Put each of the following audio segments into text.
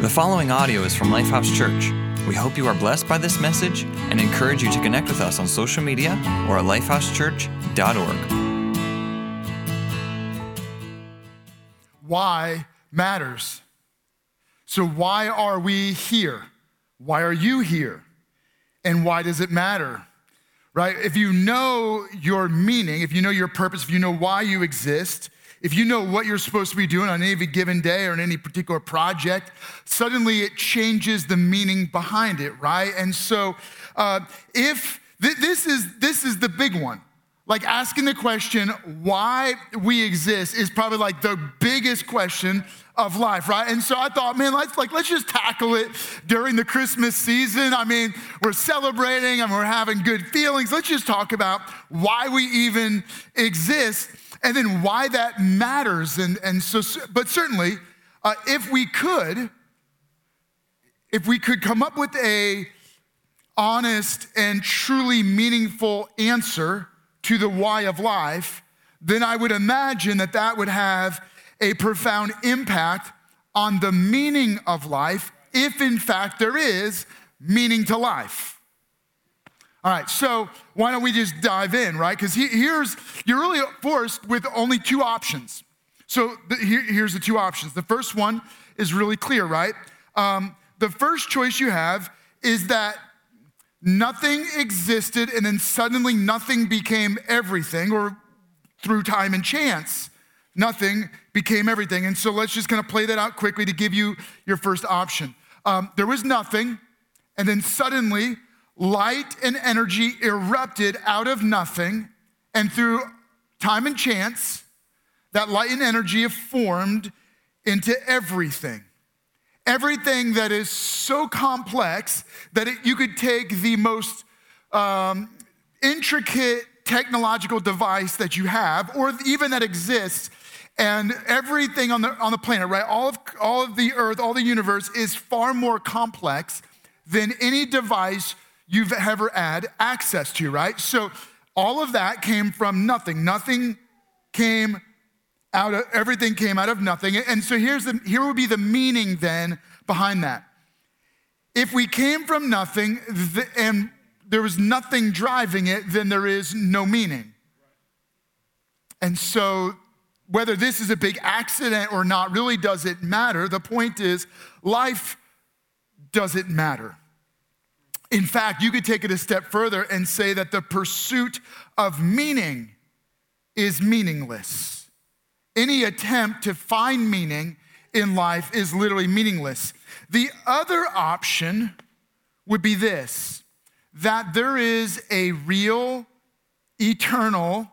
The following audio is from Lifehouse Church. We hope you are blessed by this message and encourage you to connect with us on social media or at lifehousechurch.org. Why matters. So, why are we here? Why are you here? And why does it matter? Right? If you know your meaning, if you know your purpose, if you know why you exist, if you know what you're supposed to be doing on any given day or in any particular project, suddenly it changes the meaning behind it, right? And so, uh, if th- this is this is the big one, like asking the question why we exist is probably like the biggest question of life, right? And so I thought, man, let's like let's just tackle it during the Christmas season. I mean, we're celebrating and we're having good feelings. Let's just talk about why we even exist and then why that matters. And, and so, but certainly, uh, if we could, if we could come up with a honest and truly meaningful answer to the why of life, then I would imagine that that would have a profound impact on the meaning of life, if in fact there is meaning to life. All right, so why don't we just dive in, right? Because he, here's, you're really forced with only two options. So the, here, here's the two options. The first one is really clear, right? Um, the first choice you have is that nothing existed and then suddenly nothing became everything, or through time and chance, nothing became everything. And so let's just kind of play that out quickly to give you your first option. Um, there was nothing, and then suddenly light and energy erupted out of nothing, and through time and chance, that light and energy have formed into everything. Everything that is so complex that it, you could take the most um, intricate technological device that you have, or even that exists, and everything on the, on the planet, right? All of, all of the earth, all the universe is far more complex than any device you've ever had access to, right? So all of that came from nothing. Nothing came out of everything came out of nothing. And so here's the here would be the meaning then behind that. If we came from nothing and there was nothing driving it, then there is no meaning. And so whether this is a big accident or not really doesn't matter. The point is, life doesn't matter. In fact, you could take it a step further and say that the pursuit of meaning is meaningless. Any attempt to find meaning in life is literally meaningless. The other option would be this that there is a real, eternal,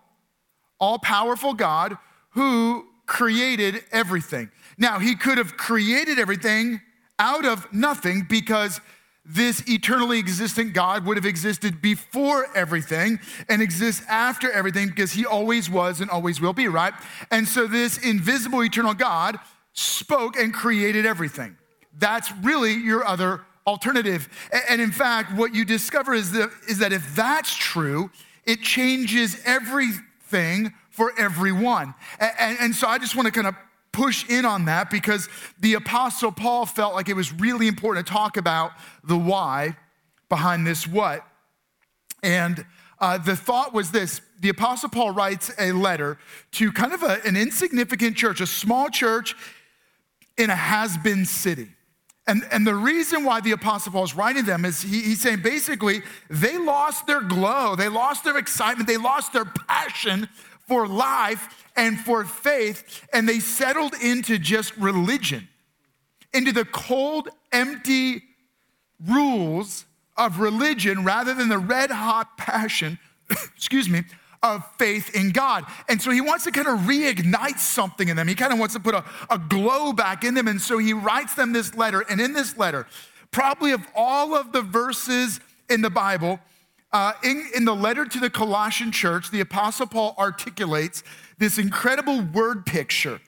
all powerful God who created everything. Now, he could have created everything out of nothing because this eternally existent God would have existed before everything and exists after everything because he always was and always will be, right? And so this invisible eternal God spoke and created everything. That's really your other alternative. And in fact, what you discover is that, is that if that's true, it changes everything for everyone. And, and so I just want to kind of push in on that because the Apostle Paul felt like it was really important to talk about the why behind this what. And uh, the thought was this the Apostle Paul writes a letter to kind of a, an insignificant church, a small church in a has been city. And, and the reason why the Apostle Paul is writing them is he, he's saying basically they lost their glow, they lost their excitement, they lost their passion for life and for faith, and they settled into just religion, into the cold, empty rules of religion rather than the red hot passion, excuse me, of faith in God. And so he wants to kind of reignite something in them. He kind of wants to put a, a glow back in them. And so he writes them this letter. And in this letter, probably of all of the verses in the Bible, uh, in, in the letter to the Colossian church, the Apostle Paul articulates this incredible word picture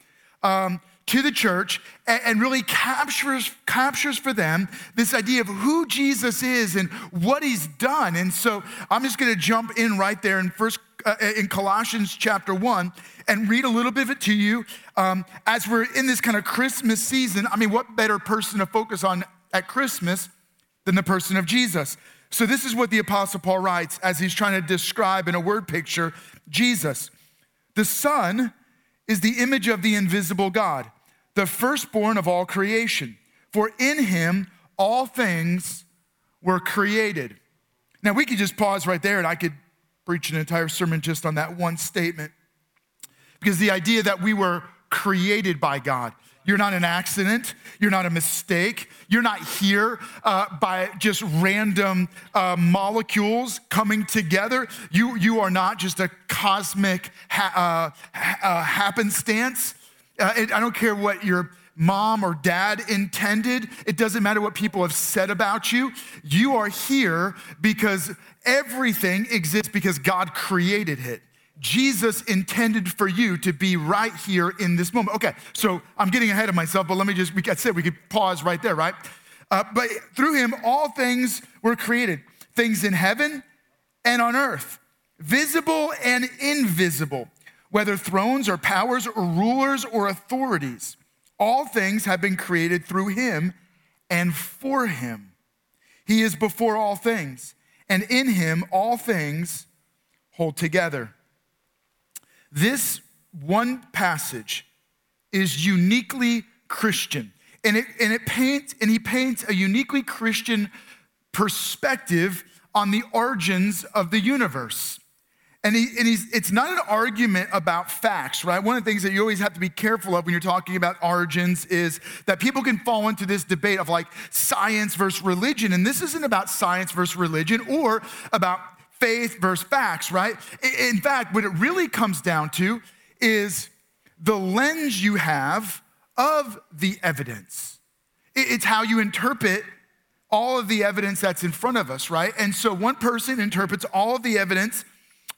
um, to the church and, really captures, captures for them this idea of who Jesus is and what he's done. And so I'm just going to jump in right there in First uh, in Colossians chapter 1 and read a little bit of it to you. Um, as we're in this kind of Christmas season, I mean, what better person to focus on at Christmas than the person of Jesus? So, this is what the Apostle Paul writes as he's trying to describe in a word picture Jesus. The Son is the image of the invisible God, the firstborn of all creation. For in him all things were created. Now, we could just pause right there and I could preach an entire sermon just on that one statement. Because the idea that we were created by God, you're not an accident. You're not a mistake. You're not here uh, by just random uh, molecules coming together. You, you are not just a cosmic ha- uh, uh happenstance. Uh, I don't care what your mom or dad intended. It doesn't matter what people have said about you. You are here because everything exists because God created it. Jesus intended for you to be right here in this moment. Okay, so I'm getting ahead of myself, but let me just, I said we could pause right there, right? Uh, but through him, all things were created things in heaven and on earth, visible and invisible, whether thrones or powers or rulers or authorities. All things have been created through him and for him. He is before all things, and in him all things hold together. This one passage is uniquely Christian. And it, and it paints, and he paints a uniquely Christian perspective on the origins of the universe. And, he, and he's, it's not an argument about facts, right? One of the things that you always have to be careful of when you're talking about origins is that people can fall into this debate of like science versus religion. And this isn't about science versus religion or about faith versus facts, right? In fact, what it really comes down to is the lens you have of the evidence. It's how you interpret all of the evidence that's in front of us, right? And so one person interprets all of the evidence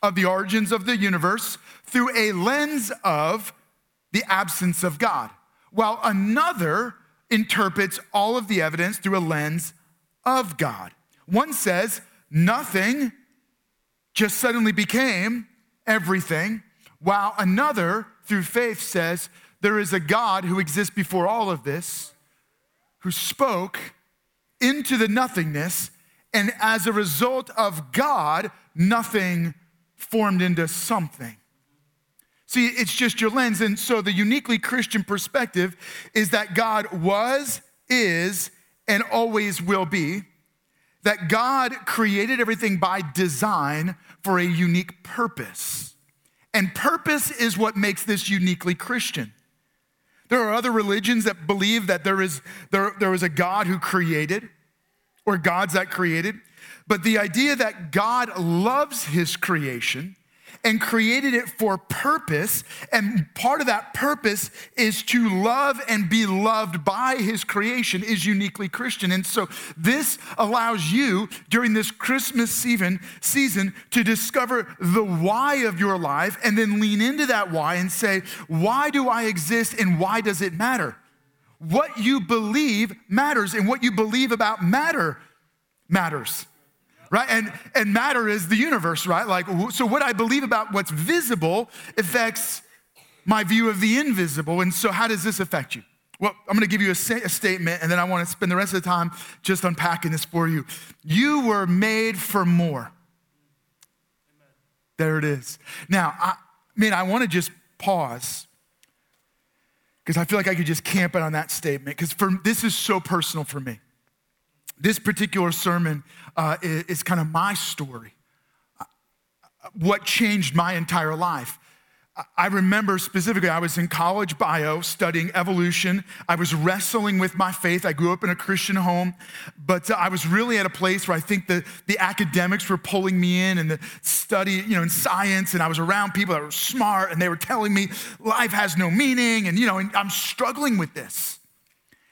of the origins of the universe through a lens of the absence of God, while another interprets all of the evidence through a lens of God. One says, nothing just suddenly became everything, while another, through faith, says there is a God who exists before all of this, who spoke into the nothingness, and as a result of God, nothing formed into something. See, it's just your lens. And so the uniquely Christian perspective is that God was, is, and always will be that God created everything by design for a unique purpose. And purpose is what makes this uniquely Christian. There are other religions that believe that there is, there, there is a God who created, or gods that created. But the idea that God loves his creation and created it for purpose. And part of that purpose is to love and be loved by his creation is uniquely Christian. And so this allows you during this Christmas season, season to discover the why of your life and then lean into that why and say, why do I exist and why does it matter? What you believe matters, and what you believe about matter matters right? And, and matter is the universe, right? Like, so what I believe about what's visible affects my view of the invisible. And so, how does this affect you? Well, I'm gonna give you a, a statement, and then I wanna spend the rest of the time just unpacking this for you. You were made for more. There it is. Now, I mean, I wanna just pause because I feel like I could just camp it on that statement because this is so personal for me. This particular sermon uh, is, is kind of my story, uh, what changed my entire life. I remember specifically, I was in college bio studying evolution. I was wrestling with my faith. I grew up in a Christian home, but I was really at a place where I think the, the academics were pulling me in and the study, you know, in science. And I was around people that were smart and they were telling me life has no meaning. And, you know, and I'm struggling with this.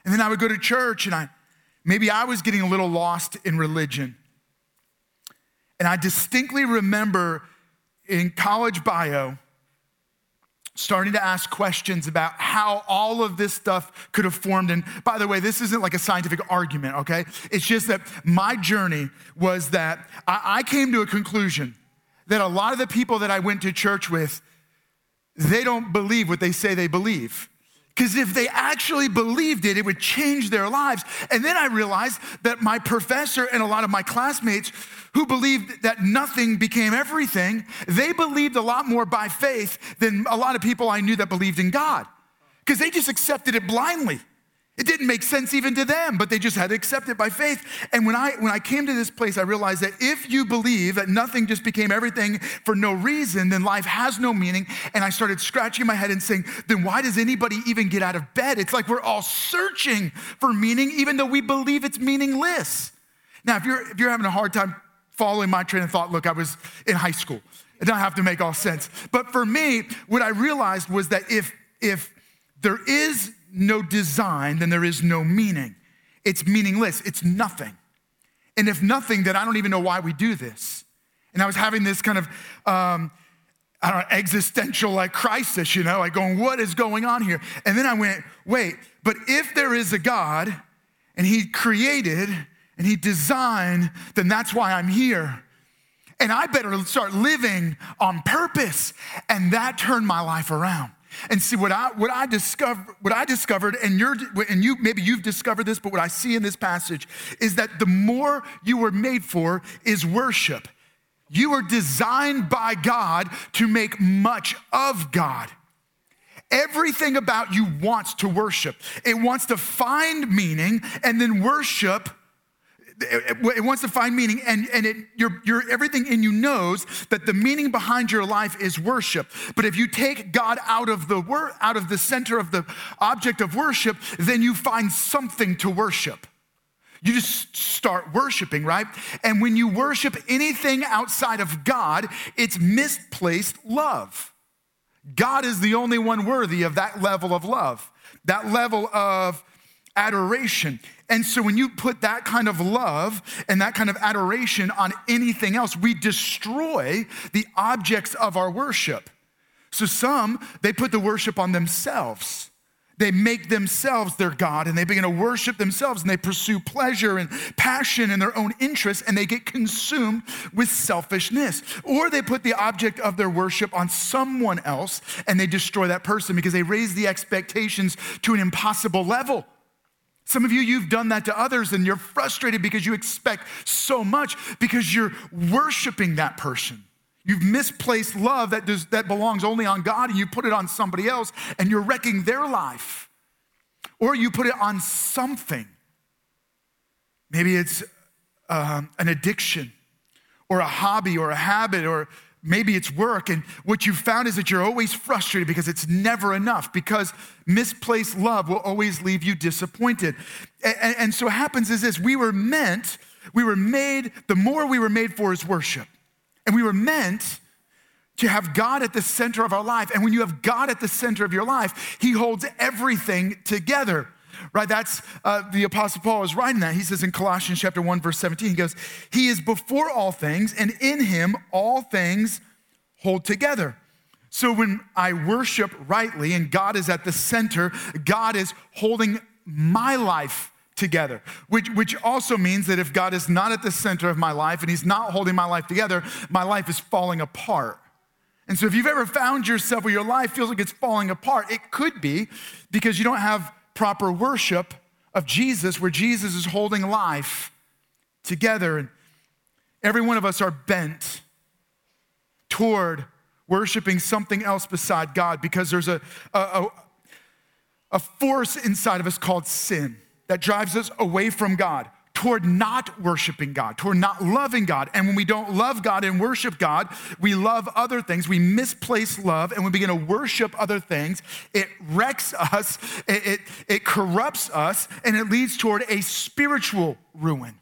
And then I would go to church and I, Maybe I was getting a little lost in religion. And I distinctly remember in college bio starting to ask questions about how all of this stuff could have formed. And by the way, this isn't like a scientific argument, okay? It's just that my journey was that I, came to a conclusion that a lot of the people that I went to church with, they don't believe what they say they believe. Because if they actually believed it, it would change their lives. And then I realized that my professor and a lot of my classmates who believed that nothing became everything, they believed a lot more by faith than a lot of people I knew that believed in God. Because they just accepted it blindly. It didn't make sense even to them, but they just had to accept it by faith. And when I when I came to this place, I realized that if you believe that nothing just became everything for no reason, then life has no meaning. And I started scratching my head and saying, then why does anybody even get out of bed? It's like we're all searching for meaning, even though we believe it's meaningless. Now, if you're if you're having a hard time following my train of thought, look, I was in high school. It doesn't have to make all sense. But for me, what I realized was that if if there is no design, then there is no meaning. It's meaningless, it's nothing. And if nothing, then I don't even know why we do this. And I was having this kind of, um, I don't know, existential like crisis, you know, like going, what is going on here? And then I went, wait, but if there is a God and He created and He designed, then that's why I'm here. And I better start living on purpose. And that turned my life around. And see what I what I discovered what I discovered and you're and you maybe you've discovered this but what I see in this passage is that the more you were made for is worship. You were designed by God to make much of God. Everything about you wants to worship. It wants to find meaning and then worship it, wants to find meaning, and, and it, your, your, everything in you knows that the meaning behind your life is worship. But if you take God out of the wor- out of the center of the object of worship, then you find something to worship. You just start worshiping, right? And when you worship anything outside of God, it's misplaced love. God is the only one worthy of that level of love, that level of adoration. And so when you put that kind of love and that kind of adoration on anything else, we destroy the objects of our worship. So some, they put the worship on themselves. They make themselves their God and they begin to worship themselves and they pursue pleasure and passion and their own interests and they get consumed with selfishness. Or they put the object of their worship on someone else and they destroy that person because they raise the expectations to an impossible level. Some of you, you've done that to others and you're frustrated because you expect so much because you're worshiping that person. You've misplaced love that, does, that belongs only on God and you put it on somebody else and you're wrecking their life. Or you put it on something. Maybe it's um, an addiction or a hobby or a habit or maybe it's work. And what you've found is that you're always frustrated because it's never enough, because misplaced love will always leave you disappointed. And, and, so what happens is this we were meant, we were made, the more we were made for is worship. And we were meant to have God at the center of our life. And when you have God at the center of your life, He holds everything together right? That's uh, the Apostle Paul is writing that. He says in Colossians chapter 1, verse 17, he goes, He is before all things, and in him all things hold together. So when I worship rightly and God is at the center, God is holding my life together, which, which also means that if God is not at the center of my life and He's not holding my life together, my life is falling apart. And so if you've ever found yourself where your life feels like it's falling apart, it could be because you don't have proper worship of Jesus, where Jesus is holding life together. And every one of us are bent toward worshiping something else beside God because there's a, a, a, force inside of us called sin that drives us away from God toward not worshiping God, toward not loving God. And when we don't love God and worship God, we love other things. We misplace love and we begin to worship other things. It wrecks us, it, it, it corrupts us, and it leads toward a spiritual ruin,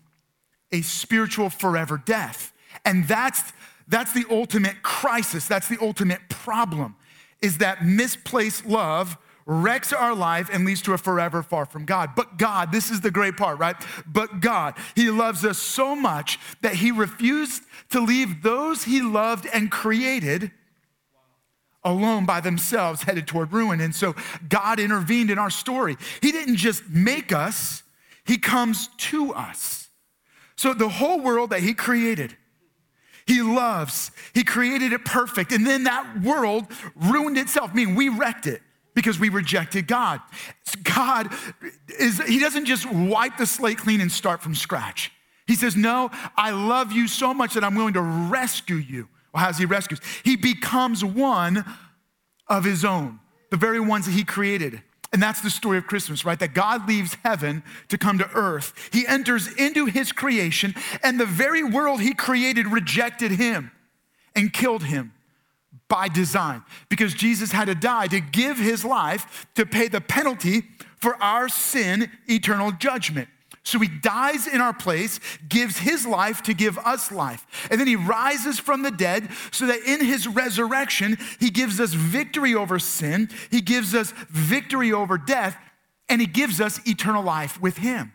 a spiritual forever death. And that's, that's the ultimate crisis. That's the ultimate problem, is that misplaced love wrecks our life and leads to a forever far from God. But God, this is the great part, right? But God, He loves us so much that He refused to leave those He loved and created alone by themselves headed toward ruin. And so God intervened in our story. He didn't just make us, He comes to us. So the whole world that He created, He loves. He created it perfect. And then that world ruined itself, meaning we wrecked it because we rejected God. God is, He doesn't just wipe the slate clean and start from scratch. He says, No, I love you so much that I'm willing to rescue you. Well, how does He rescue? He becomes one of His own, the very ones that He created. And that's the story of Christmas, right? That God leaves heaven to come to earth. He enters into his creation, and the very world he created rejected him and killed him by design because Jesus had to die to give his life to pay the penalty for our sin, eternal judgment. So he dies in our place, gives his life to give us life. And then he rises from the dead so that in his resurrection, he gives us victory over sin, he gives us victory over death, and he gives us eternal life with him.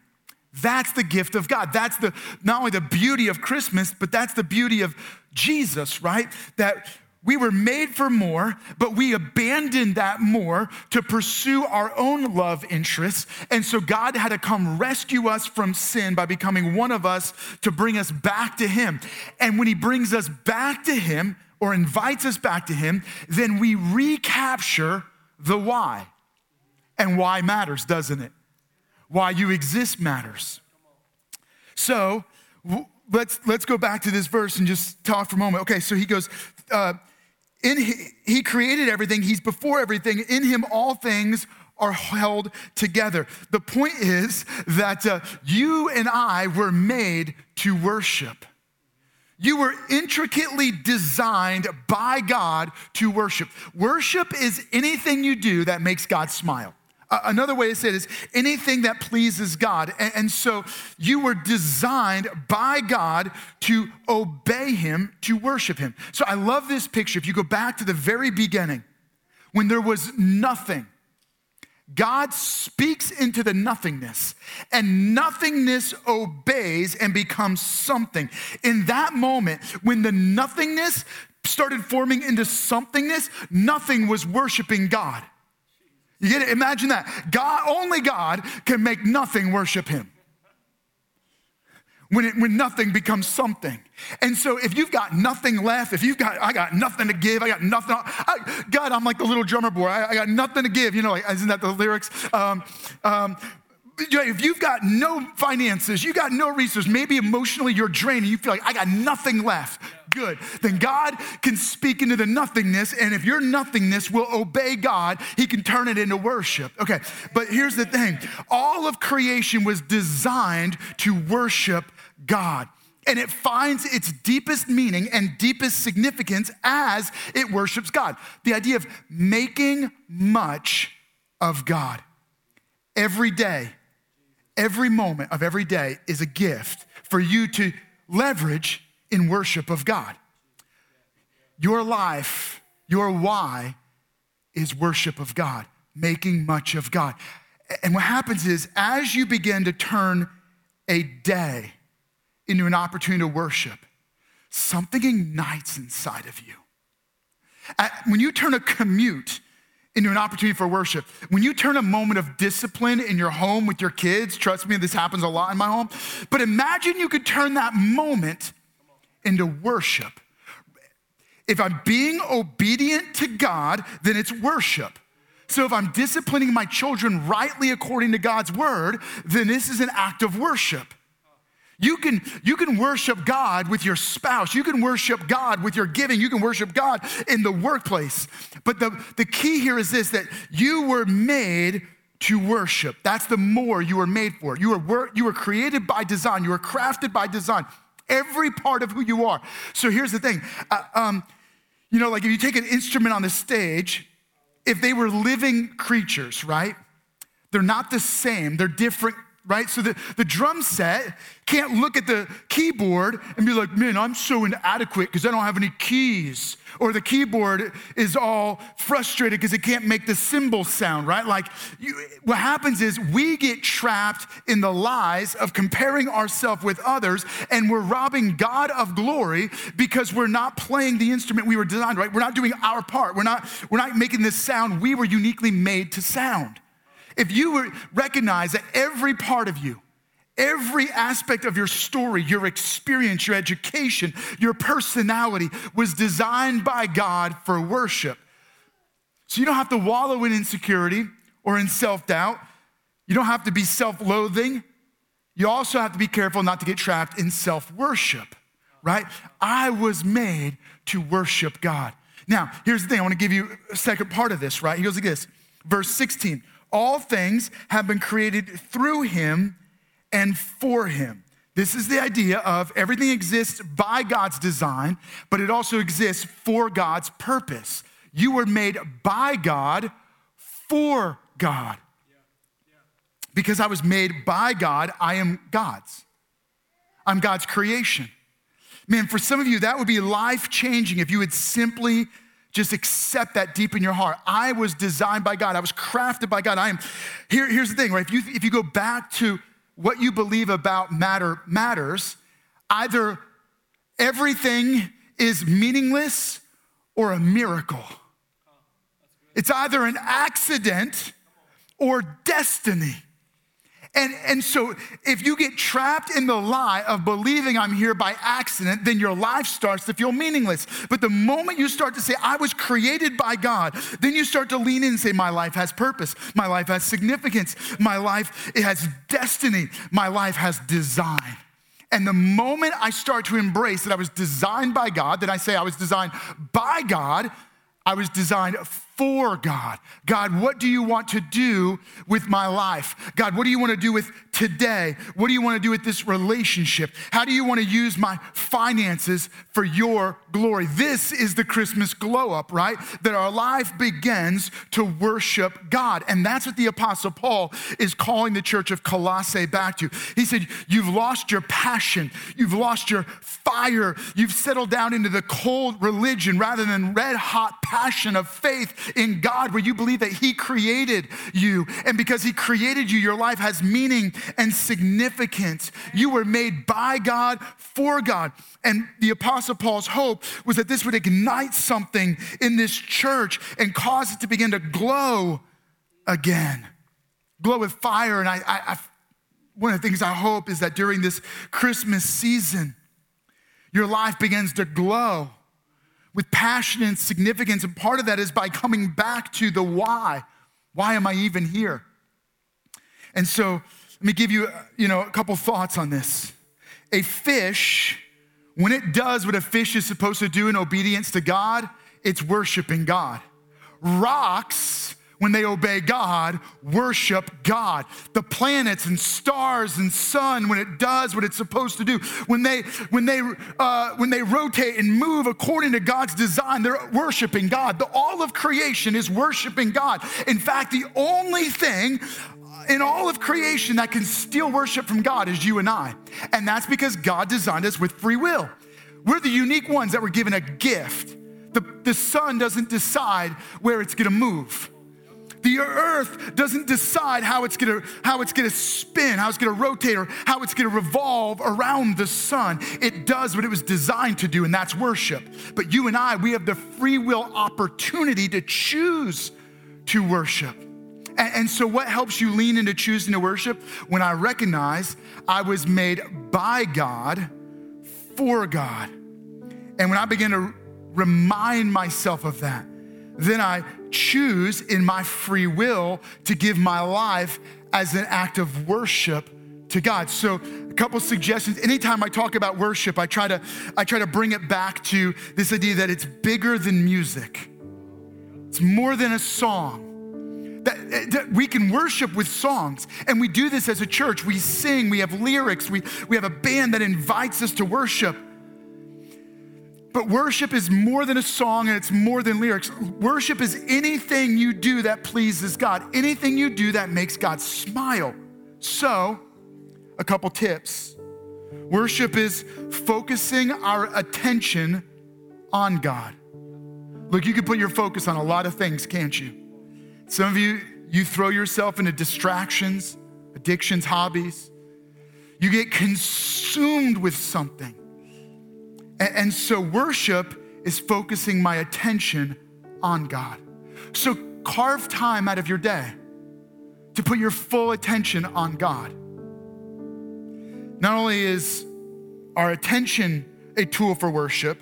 That's the gift of God. That's the not only the beauty of Christmas, but that's the beauty of Jesus, right? That we were made for more, but we abandoned that more to pursue our own love interests. And so God had to come rescue us from sin by becoming one of us to bring us back to Him. And when He brings us back to Him or invites us back to Him, then we recapture the why. And why matters, doesn't it? Why you exist matters. So, let's let's go back to this verse and just talk for a moment. Okay, so he goes, uh, in he, he created everything, he's before everything. In him, all things are held together. The point is that uh, you and I were made to worship. You were intricately designed by God to worship. Worship is anything you do that makes God smile. Another way to say it is anything that pleases God. And, so you were designed by God to obey Him, to worship Him. So I love this picture. If you go back to the very beginning, when there was nothing, God speaks into the nothingness, and nothingness obeys and becomes something. In that moment, when the nothingness started forming into somethingness, nothing was worshiping God. You get it? Imagine that. God, only God can make nothing worship him. When, it, when nothing becomes something. And so if you've got nothing left, if you've got, I got nothing to give, I got nothing, I, God, I'm like the little drummer boy, I, I, got nothing to give, you know, isn't that the lyrics? Um, um, if you've got no finances, you got no resources, maybe emotionally you're drained and you feel like I got nothing left, good. Then God can speak into the nothingness, and if your nothingness will obey God, He can turn it into worship. Okay, but here's the thing all of creation was designed to worship God. And it finds its deepest meaning and deepest significance as it worships God. The idea of making much of God every day every moment of every day is a gift for you to leverage in worship of God. Your life, your why is worship of God, making much of God. And what happens is, as you begin to turn a day into an opportunity to worship, something ignites inside of you. When you turn a commute into an opportunity for worship. When you turn a moment of discipline in your home with your kids, trust me, this happens a lot in my home, but imagine you could turn that moment into worship. If I'm being obedient to God, then it's worship. So if I'm disciplining my children rightly according to God's word, then this is an act of worship. You can, you can worship God with your spouse. You can worship God with your giving. You can worship God in the workplace. But the, the key here is this that you were made to worship. That's the more you were made for. You were, you were created by design, you were crafted by design. Every part of who you are. So here's the thing. Uh, um, you know, like if you take an instrument on the stage, if they were living creatures, right? They're not the same, they're different right? So the, the drum set can't look at the keyboard and be like, man, I'm so inadequate because I don't have any keys. Or the keyboard is all frustrated because it can't make the cymbal sound, right? Like, you, what happens is we get trapped in the lies of comparing ourselves with others and we're robbing God of glory because we're not playing the instrument we were designed, right? We're not doing our part. We're not, we're not making this sound we were uniquely made to sound. If you recognize that every part of you, Every aspect of your story, your experience, your education, your personality was designed by God for worship. So you don't have to wallow in insecurity or in self doubt. You don't have to be self loathing. You also have to be careful not to get trapped in self worship, right? I was made to worship God. Now, here's the thing I want to give you a second part of this, right? He goes like this verse 16 All things have been created through him and for him. This is the idea of everything exists by God's design, but it also exists for God's purpose. You were made by God for God. Because I was made by God, I am God's. I'm God's creation. Man, for some of you, that would be life changing if you would simply just accept that deep in your heart. I was designed by God. I was crafted by God. I am. Here, here's the thing, right? If you, if you go back to what you believe about matter matters, either everything is meaningless or a miracle. It's either an accident or destiny. And, and so, if you get trapped in the lie of believing I'm here by accident, then your life starts to feel meaningless. But the moment you start to say, I was created by God, then you start to lean in and say, My life has purpose. My life has significance. My life it has destiny. My life has design. And the moment I start to embrace that I was designed by God, that I say I was designed by God, I was designed for God. God, what do you want to do with my life? God, what do you want to do with today? What do you want to do with this relationship? How do you want to use my finances for your glory? This is the Christmas glow up, right? That our life begins to worship God. And that's what the Apostle Paul is calling the church of Colossae back to. He said, You've lost your passion, you've lost your fire, you've settled down into the cold religion rather than red hot passion of faith in God where you believe that He created you. And because He created you, your life has meaning and significance. You were made by God for God. And the Apostle Paul's hope was that this would ignite something in this church and cause it to begin to glow again, glow with fire. And I, I, I one of the things I hope is that during this Christmas season, your life begins to glow with passion and significance. And part of that is by coming back to the why. Why am I even here? And so let me give you, you know, a couple thoughts on this. A fish, when it does what a fish is supposed to do in obedience to God, it's worshiping God. Rocks when they obey God, worship God. The planets and stars and sun, when it does what it's supposed to do, when they when they uh, when they rotate and move according to God's design, they're worshiping God. The, all of creation is worshiping God. In fact, the only thing in all of creation that can steal worship from God is you and I, and that's because God designed us with free will. We're the unique ones that were given a gift. The, the sun doesn't decide where it's gonna move. The earth doesn't decide how it's gonna, how it's gonna spin, how it's gonna rotate, or how it's gonna revolve around the sun. It does what it was designed to do, and that's worship. But you and I, we have the free will opportunity to choose to worship. And, and so, what helps you lean into choosing to worship? When I recognize I was made by God for God. And when I begin to remind myself of that, then I choose in my free will to give my life as an act of worship to God. So, a couple suggestions. Anytime I talk about worship, I try to I try to bring it back to this idea that it's bigger than music. It's more than a song. That, eh, that, we can worship with songs. And we do this as a church. We sing, we have lyrics, we, we have a band that invites us to worship. But worship is more than a song and it's more than lyrics. Worship is anything you do that pleases God, anything you do that makes God smile. So, a couple tips. Worship is focusing our attention on God. Look, you can put your focus on a lot of things, can't you? Some of you, you throw yourself into distractions, addictions, hobbies. You get consumed with something. And, so worship is focusing my attention on God. So carve time out of your day to put your full attention on God. Not only is our attention a tool for worship,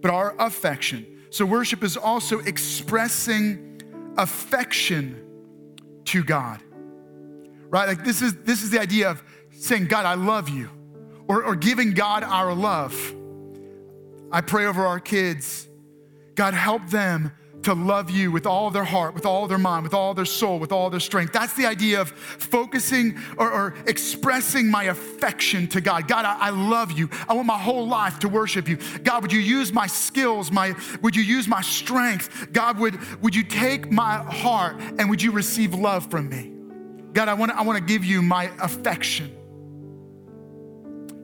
but our affection. So, worship is also expressing affection to God, right? Like, this is, this is the idea of saying, God, I love you, or, or giving God our love. I pray over our kids. God, help them to love you with all their heart, with all their mind, with all their soul, with all their strength. That's the idea of focusing or, or expressing my affection to God. God, I, I, love you. I want my whole life to worship you. God, would you use my skills? My would you use my strength? God, would would you take my heart and would you receive love from me? God, I want I want to give you my affection.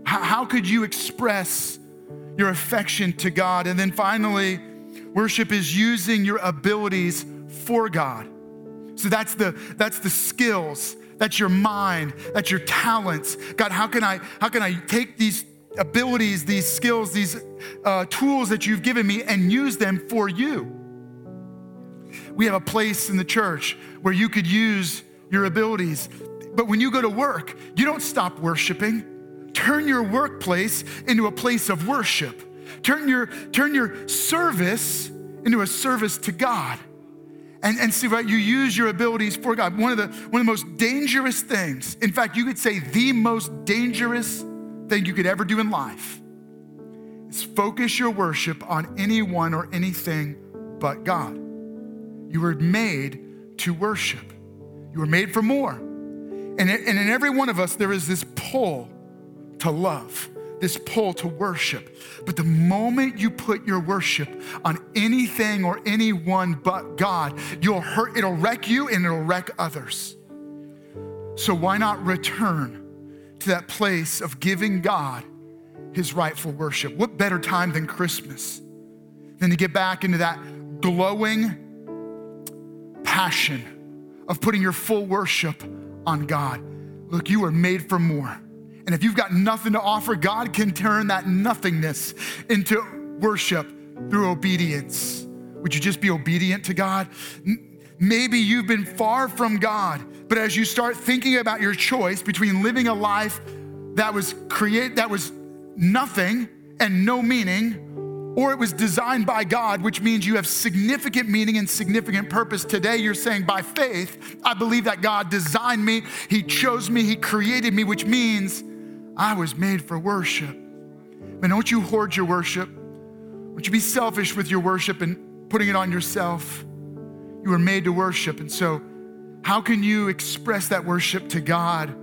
How, how could you express your affection to God? And then finally, Worship is using your abilities for God. So that's the that's the skills, that's your mind, that's your talents. God, how can I how can I take these abilities, these skills, these uh, tools that you've given me and use them for you? We have a place in the church where you could use your abilities. But when you go to work, you don't stop worshiping. Turn your workplace into a place of worship. Turn your, turn your service into a service to God. And, and see, right, you use your abilities for God. One of, the, one of the most dangerous things, in fact, you could say the most dangerous thing you could ever do in life is focus your worship on anyone or anything but God. You were made to worship, you were made for more. And, and in every one of us, there is this pull to love this pull to worship. But the moment you put your worship on anything or anyone but God, you'll hurt, it'll wreck you and it'll wreck others. So why not return to that place of giving God his rightful worship? What better time than Christmas than to get back into that glowing passion of putting your full worship on God? Look, you are made for more. And if you've got nothing to offer, God can turn that nothingness into worship through obedience. Would you just be obedient to God? Maybe you've been far from God, but as you start thinking about your choice between living a life that was create that was nothing and no meaning or it was designed by God, which means you have significant meaning and significant purpose. Today, you're saying, by faith, I believe that God designed me, He chose me, He created me, which means I was made for worship. Man, don't you hoard your worship. Don't you be selfish with your worship and putting it on yourself. You were made to worship. And so, how can you express that worship to God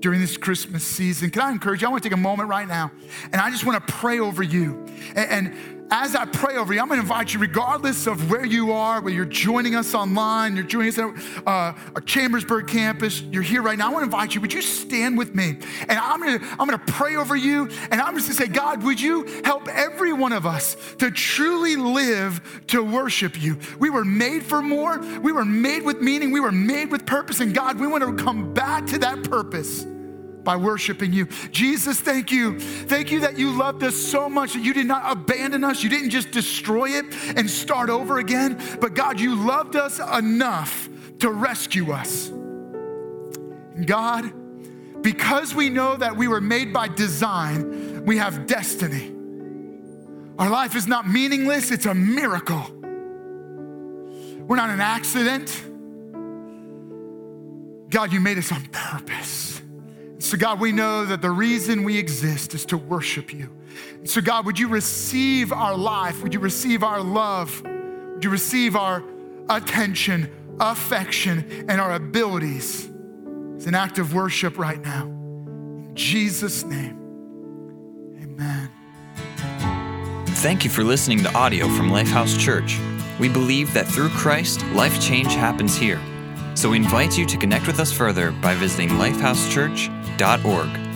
during this Christmas season? Can I encourage you? I want to take a moment right now and I just want to pray over you. And, and as I pray over you, I'm going to invite you, regardless of where you are, whether you're joining us online, you're joining us at uh, Chambersburg campus, you're here right now. I want to invite you. Would you stand with me? And I'm going to I'm going to pray over you, and I'm just going to say, God, would you help every one of us to truly live to worship you? We were made for more. We were made with meaning. We were made with purpose, and God, we want to come back to that purpose by worshiping you. Jesus, thank you. Thank you that you loved us so much that you did not abandon us. You didn't just destroy it and start over again, but God, you loved us enough to rescue us. God, because we know that we were made by design, we have destiny. Our life is not meaningless, it's a miracle. We're not an accident. God, you made us on purpose. So, God, we know that the reason we exist is to worship you. So, God, would you receive our life? Would you receive our love? Would you receive our attention, affection, and our abilities as an act of worship right now? In Jesus' name, amen. Thank you for listening to audio from Lifehouse Church. We believe that through Christ, life change happens here. So we invite you to connect with us further by visiting lifehousechurch.org.